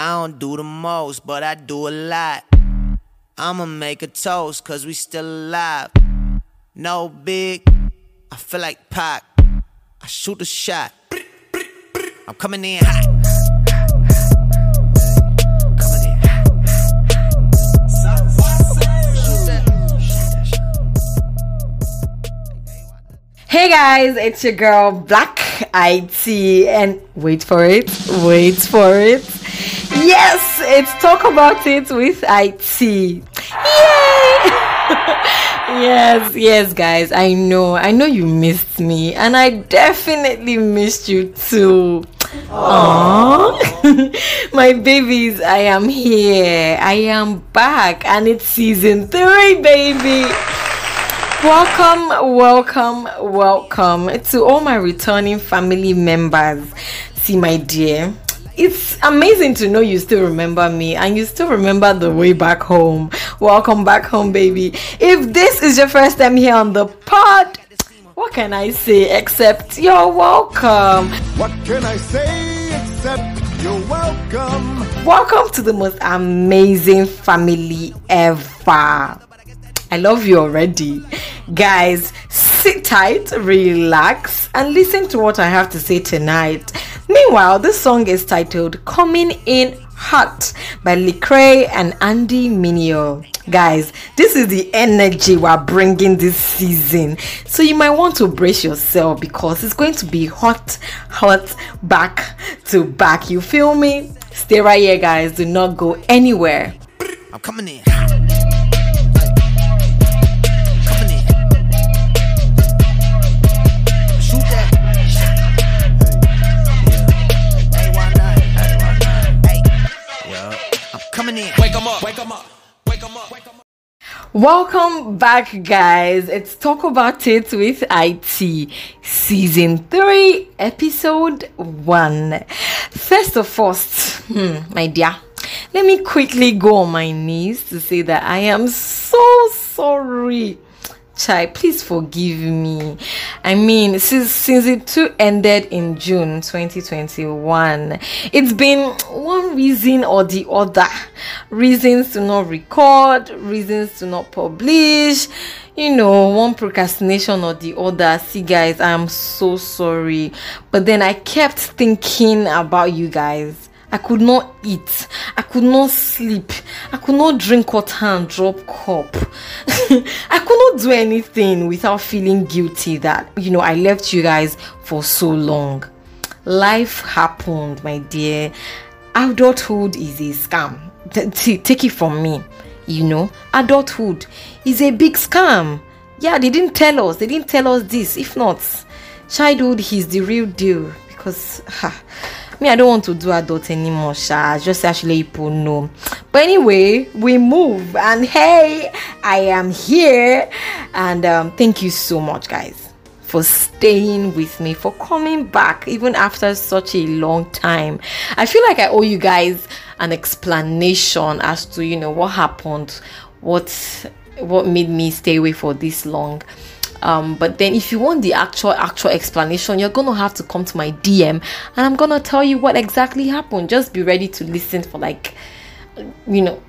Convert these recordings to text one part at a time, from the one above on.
I don't do the most, but I do a lot. I'ma make a toast, cause we still alive. No big, I feel like Pac. I shoot a shot. I'm coming in hot. Hey guys, it's your girl Black IT and wait for it, wait for it. Yes, it's talk about it with IT. Yay! yes, yes, guys, I know, I know you missed me, and I definitely missed you too. Aww. My babies, I am here. I am back, and it's season three, baby. Welcome, welcome, welcome to all my returning family members. See, my dear, it's amazing to know you still remember me and you still remember the way back home. Welcome back home, baby. If this is your first time here on the pod, what can I say except you're welcome? What can I say except you're welcome? Welcome to the most amazing family ever. I love you already. Guys, sit tight, relax, and listen to what I have to say tonight. Meanwhile, this song is titled Coming In Hot by Lecrae and Andy Mineo. Guys, this is the energy we're bringing this season. So you might want to brace yourself because it's going to be hot, hot, back to back. You feel me? Stay right here, guys. Do not go anywhere. I'm coming in Welcome back, guys. It's Talk About It with IT, Season 3, Episode 1. First of all, hmm, my dear, let me quickly go on my knees to say that I am so sorry. Chai, please forgive me. I mean, since since it too ended in June 2021, it's been one reason or the other. Reasons to not record, reasons to not publish, you know, one procrastination or the other. See, guys, I'm so sorry. But then I kept thinking about you guys. I could not eat. I could not sleep. I could not drink water and drop cup. I could not do anything without feeling guilty that, you know, I left you guys for so long. Life happened, my dear. Adulthood is a scam. T- take it from me. You know, adulthood is a big scam. Yeah, they didn't tell us. They didn't tell us this. If not, childhood is the real deal because ha, me i don't want to do adult anymore sha. Just actually people know. But anyway we move. And hey i am here. And um, thank you so much guys for staying with me for coming back even after such a long time. I feel like i owe you guys an explanation as to you know what happened what what made me stay away for this long um, but then if you want the actual actual explanation you're gonna have to come to my dm and i'm gonna tell you what exactly happened. Just be ready to listen for like you know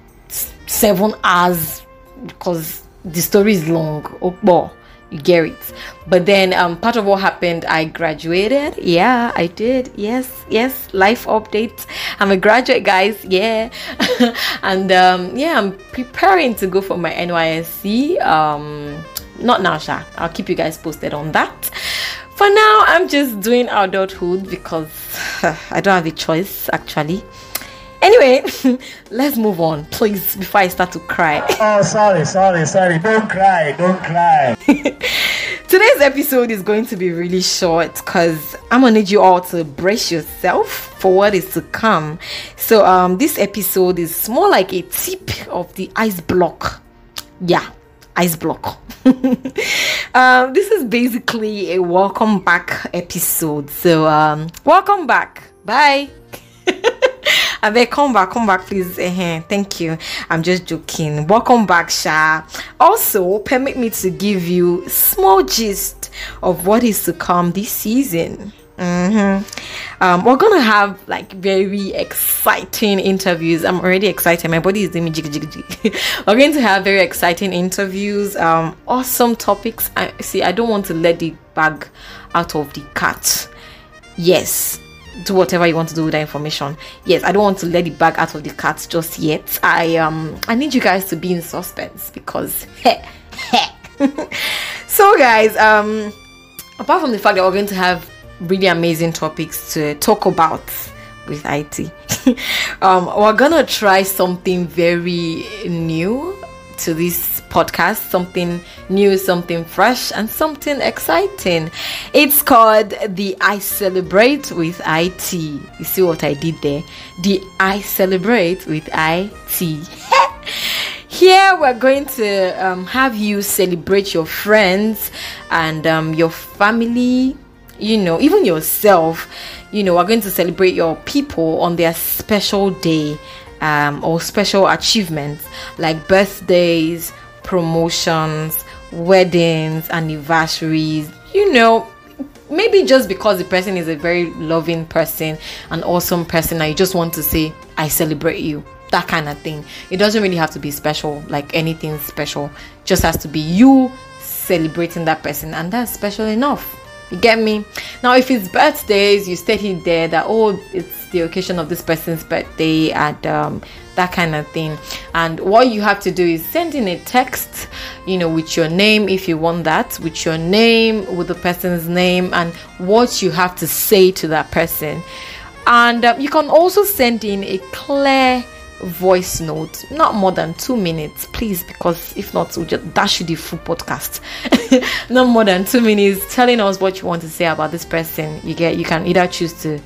seven hours because the story is long. Oh boy you get it. But then um part of what happened i graduated. Yeah i did. Yes yes life update i'm a graduate guys. Yeah. And um yeah i'm preparing to go for my nysc um not now sha i'll keep you guys posted on that for now i'm just doing adulthood because i don't have a choice actually anyway let's move on please before i start to cry Oh, sorry, sorry, sorry. Don't cry, don't cry. Today's episode is going to be really short because I'm gonna need you all to brace yourself for what is to come. So, um, this episode is more like a tip of the ice block. Yeah, ice block. um, this is basically a welcome back episode. So, um, welcome back. Bye. I beg, come back, come back, please. uh Thank you. I'm just joking. Welcome back, Sha. Also, permit me to give you small gist of what is to come this season. Um, we're gonna have like very exciting interviews. I'm already excited. My body is doing me jiggy jiggy jiggy. we're going to have very exciting interviews. Um, awesome topics. I see. I don't want to let the bag out of the cat. Yes, do whatever you want to do with that information. Yes, I don't want to let the bag out of the cat just yet. I um I need you guys to be in suspense because so guys um apart from the fact that we're going to have really amazing topics to talk about with IT. um, we're gonna try something very new to this podcast, something new, something fresh, and something exciting. It's called the I Celebrate with IT. You see what I did there? The I Celebrate with IT. Here we're going to um, have you celebrate your friends and um, your family, you know, even yourself. You know, we're going to celebrate your people on their special day um, or special achievements like birthdays, promotions, weddings, anniversaries, you know, maybe just because the person is a very loving person, an awesome person, and you just want to say, I celebrate you. That kind of thing. It doesn't really have to be special, like anything special. Just has to be you celebrating that person, and that's special enough. You get me? Now, if it's birthdays, you state there that oh, it's the occasion of this person's birthday and um, that kind of thing. And what you have to do is send in a text, you know, with your name if you want that, with your name, with the person's name, and what you have to say to that person. And um, you can also send in a clear voice note, not more than two minutes, please, because if not, we'll just dash you the full podcast. not more than two minutes, telling us what you want to say about this person. You get, you can either choose to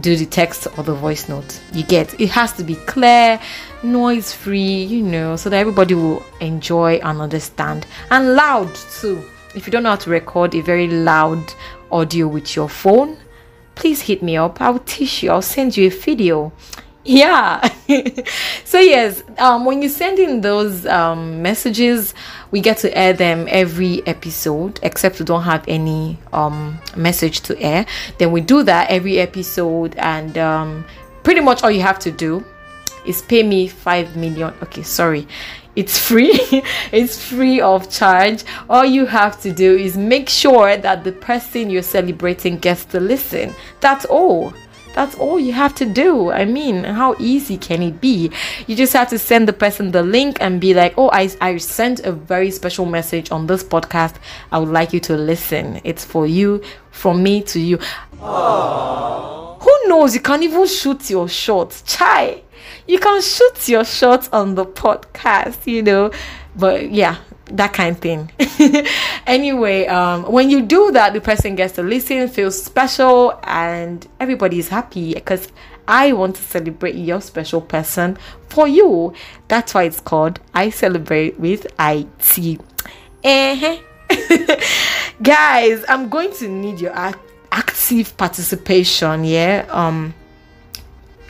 do the text or the voice note. You get, it has to be clear, noise free, you know, so that everybody will enjoy and understand, and loud too. If you don't know how to record a very loud audio with your phone, please hit me up. I'll teach you. I'll send you a video yeah. So yes um when you send in those um messages we get to air them every episode except we don't have any um message to air. Then we do that every episode and um pretty much all you have to do is pay me 5 million. Okay sorry. It's free. It's free of charge. All you have to do is make sure that the person you're celebrating gets to listen. That's all that's all you have to do. I mean, how easy can it be? You just have to send the person the link and be like, oh, I, I sent a very special message on this podcast. I would like you to listen. It's for you, from me to you. Aww. Who knows? You can even shoot your shots. Chai, you can shoot your shots on the podcast, you know. But yeah, that kind of thing. anyway, um, when you do that, the person gets to listen, feels special, and everybody is happy because I want to celebrate your special person for you. That's why it's called I Celebrate with IT. Uh-huh. Guys, I'm going to need your ac- active participation, yeah, um,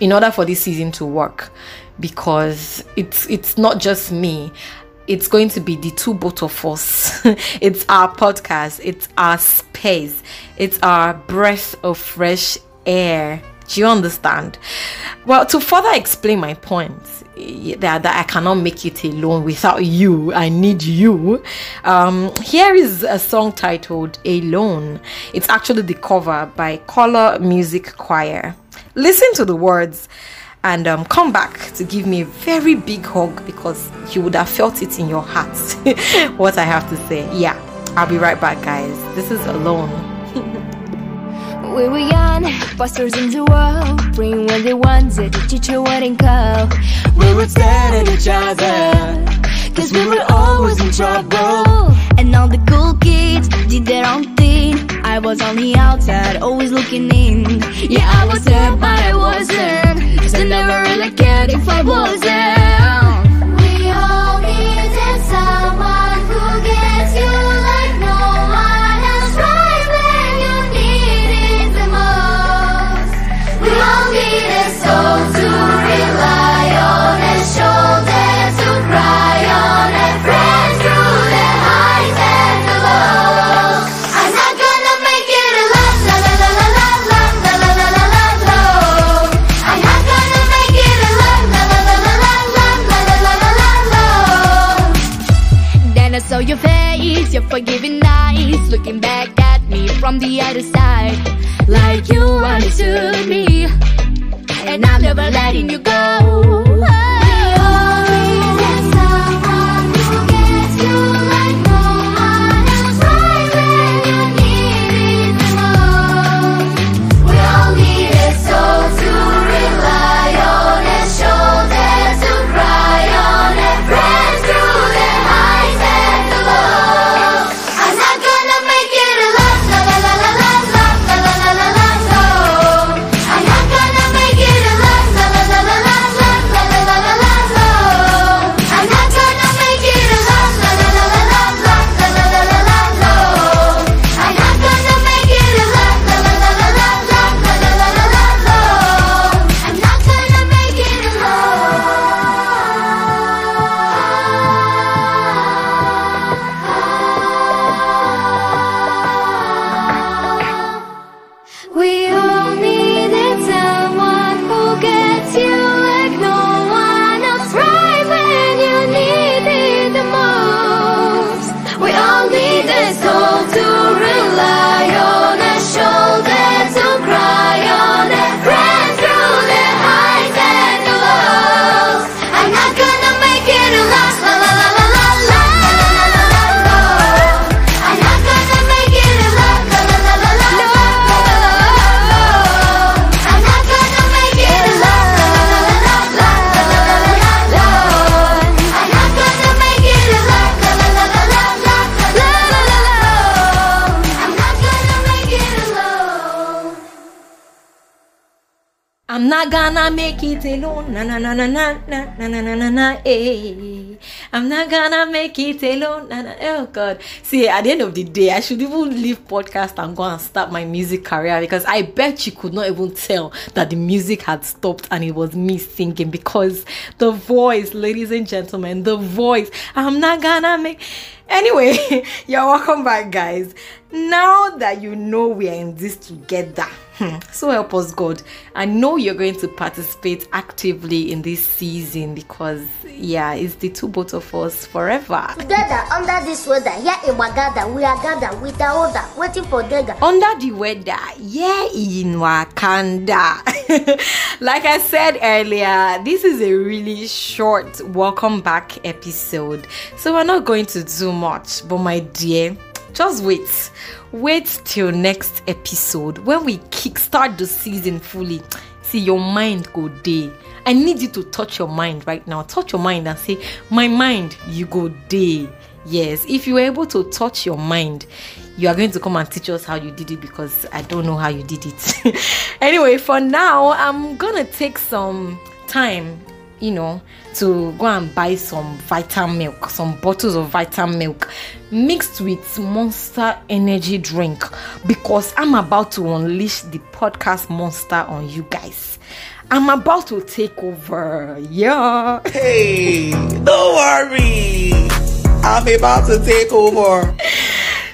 in order for this season to work because it's it's not just me it's going to be the two both of us. it's our podcast, it's our space, it's our breath of fresh air. Do you understand? Well, to further explain my point, that, that I cannot make it alone without you, I need you. Um, here is a song titled Alone. It's actually the cover by Color Music Choir. Listen to the words and um, come back to give me a very big hug because you would have felt it in your heart what I have to say. Yeah, I'll be right back, guys. This is Alone. we were young, busters in the world, bring what they wanted, teach you what in call. We would stand at each other, cause we were always in trouble. And all the cool kids did their own thing. I was on the outside, always looking in. Yeah, I was there, but I wasn't. Cause I never really cared if I wasn't. Not gonna make it alone. Na na na na na na na na na na na. Eh. I'm not gonna make it alone. Na, na. Oh God. See, at the end of the day, I should even leave podcast and go and start my music career because I bet you could not even tell that the music had stopped and it was me singing because the voice, ladies and gentlemen, the voice. I'm not gonna make. Anyway, you're welcome back, guys. Now that you know we are in this together, Hmm. so help us God. I know you're going to participate actively in this season because, yeah, it's the two both of us forever. Together under this weather, here in Wagada, we are gathered with the order, waiting for Dega. under the weather, yeah, in Wakanda. like I said earlier, this is a really short welcome back episode, so we're not going to do much. But my dear, just wait, wait till next episode when we kickstart the season fully. See your mind go day. I need you to touch your mind right now. Touch your mind and say, My mind, you go day. Yes, if you were able to touch your mind, you are going to come and teach us how you did it because I don't know how you did it. anyway, for now, I'm gonna take some time, you know, to go and buy some vitamin milk, some bottles of vitamin milk mixed with monster energy drink because I'm about to unleash the podcast monster on you guys. I'm about to take over. Yeah. Hey, don't worry. I'm about to take over.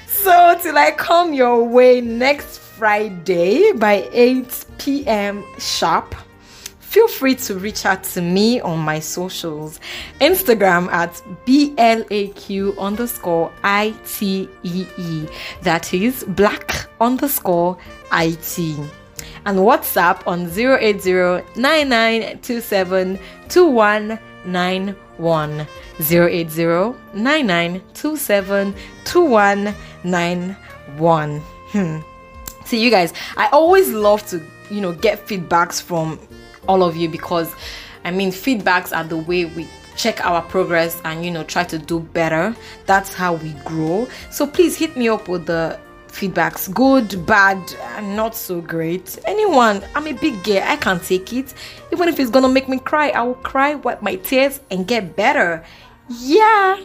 So, till I come your way next Friday by 8 p.m. sharp, feel free to reach out to me on my socials Instagram at BLAQ underscore ITEE. That is black underscore IT. And WhatsApp on 080 9927 2191. 080-9927-2191. Hmm. See you guys. I always love to, you know, get feedbacks from all of you because I mean feedbacks are the way we check our progress and you know try to do better. That's how we grow. So please hit me up with the feedbacks good bad and not so great anyone i'm a big girl i can take it even if it's gonna make me cry i will cry wipe my tears and get better yeah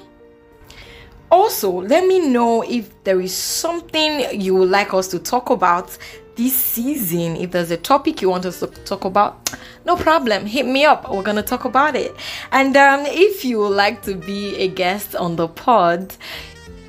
also let me know if there is something you would like us to talk about this season if there's a topic you want us to talk about no problem hit me up we're gonna talk about it and um, if you would like to be a guest on the pod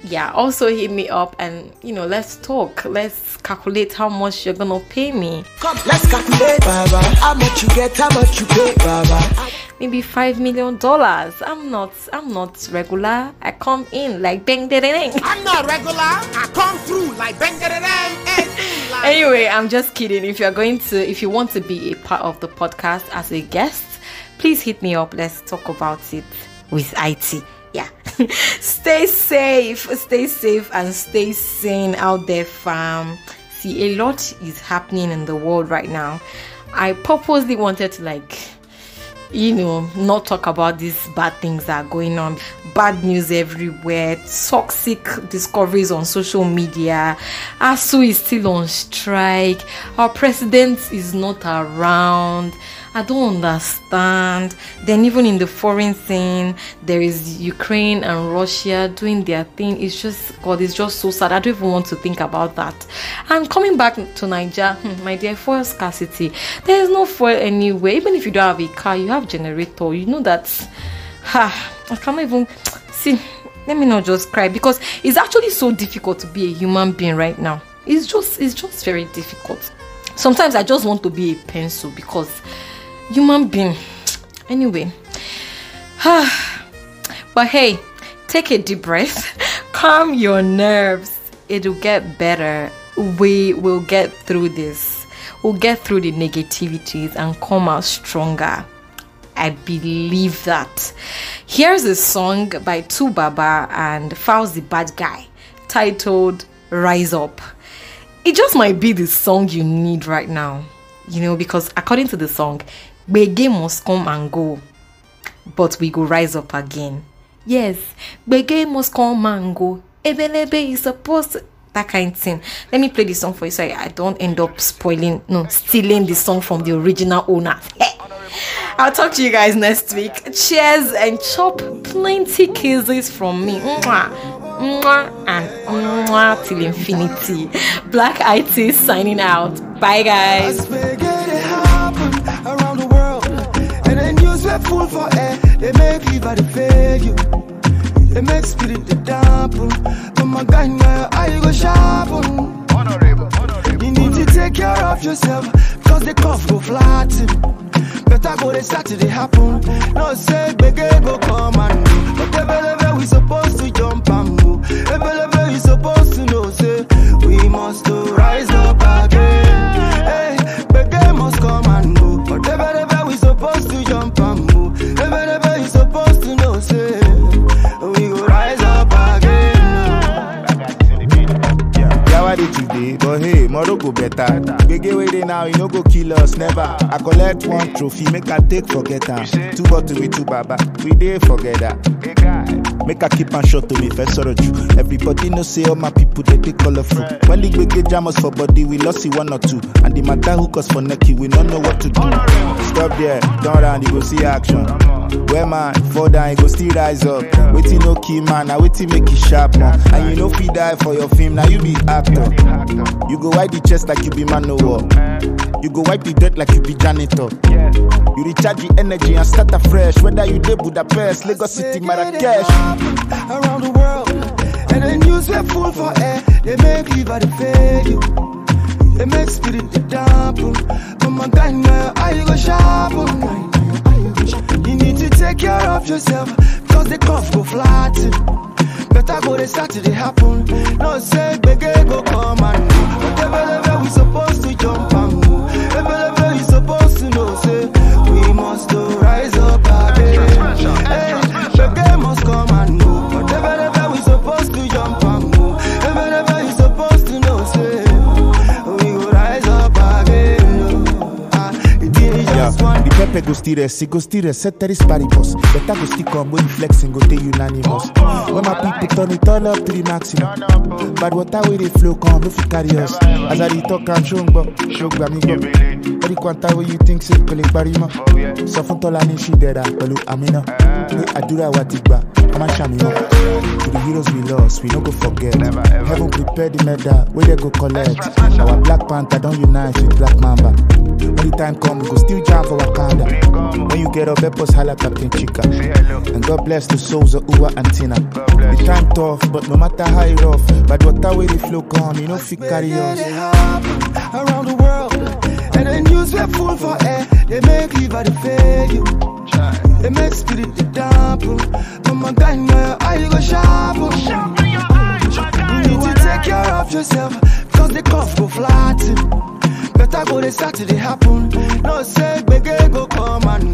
yeah also hit me up and you know let's talk let's calculate how much you're gonna pay me Come, let's calculate, Baba. How much you get, how much you pay, Baba. maybe five million dollars. I'm not I'm not regular. I come in like bang ding ding. I'm not regular. I come through like bang da da dang. Like Anyway, I'm just kidding. If you're going to if you want to be a part of the podcast as a guest, please hit me up. Let's talk about it with IT. Yeah. stay safe, stay safe and stay sane out there, fam. See, a lot is happening in the world right now. I purposely wanted to like you know, not talk about these bad things that are going on. Bad news everywhere, toxic discoveries on social media. ASUU is still on strike. Our president is not around. I don't understand. Then, even in the foreign scene, there is Ukraine and Russia doing their thing. It's just, God, it's just so sad. I don't even want to think about that. And coming back to Naija, hmm, my dear, fuel scarcity. There is no fuel anywhere. Even if you don't have a car, you have generator. You know that. Ha, I cannot even see. Let me not just cry because it's actually so difficult to be a human being right now. It's just, it's just very difficult. Sometimes I just want to be a pencil because human being. Anyway, ah. but hey, take a deep breath, calm your nerves. It'll get better. We will get through this. We'll get through the negativities and come out stronger. I believe that. Here's a song by 2Baba and Falz the Bad Guy titled Rise Up. It just might be the song you need right now, you know, because according to the song, Bege must come and go, but we go rise up again. Yes, Bege must come and go. Ebelebe is supposed to that kind of thing. Let me play the song for you so I, I don't end up spoiling, no, stealing the song from the original owner. I'll talk to you guys next week. Cheers and chop plenty kisses from me. Mwah, mwah, and mwah till infinity. Black IT signing out. Bye, guys. The full for air. They make fever to fail you. They make spirit to dampen. But my guy, now how you go sharpen? Oh? You need to take care of yourself. Cause the cough go flatten. Oh. Better go the Saturday happen. No say beggar go come and. But ebelebe we supposed go better. Gbege wey dey now, you no go kill us, never. I collect one trophy, make I take forget am. Two bottle with two baba, we dey forget that. Make I keep am short to me first sorrow you. Everybody know say all my people they dey colorful. When the gbege jam us for body, we lost it one or two. And the matter hook us for necky, we don't know what to do. Stop there, turn around, you go see action. Where man fall down, go still rise up. Waiting no key man, now waiting make it sharp man. And you know fi die for your film, now you be actor. You go wipe the chest like you be man no war. You go wipe the dirt like you be janitor. You recharge the energy and start afresh. Whether you dey Budapest, Lagos City, Marrakesh. around the world. And the news were full for air. They make fever to fail you. They make spirit to dampen. But my guy, now you go sharpen? Take care of yourself. Cause the cough go flatten. Better go the Saturday happen. No say beggar go come and go. Still rest, set there is paribus. Better go still come when you flexing, go take unanimous. When my people turn it all up to the maximum. But water where they flow come, no fit carry us. As I dey talk and show but show gba mi gbọ́. Every quanta wey you think say kò lè parí mọ́. Sọ fún Tọ́lá ní ṣì dẹ̀ra pẹ̀lú Amina. Pé àdúrà wa ti gbà, a máa ṣàmìmọ́. To the heroes we lost, we no go forget. Heaven prepare the medal, wey they go collect. Our Black Panther don unite with Black Mamba. When the time come, we go still jam for Wakanda. When you get up, help us holla Captain Chica. And God bless the souls of Uwa and Tina. The time tough, but no matter how it rough, but water where the flow come, you know fit carry us. Around the world. And the news were full for air. They make fever to fail you. They make spirit the dampen. Now how you go sharpen? You need to take care of yourself, cause the cough go flatten. Better go the Saturday happen. No say, beg go come and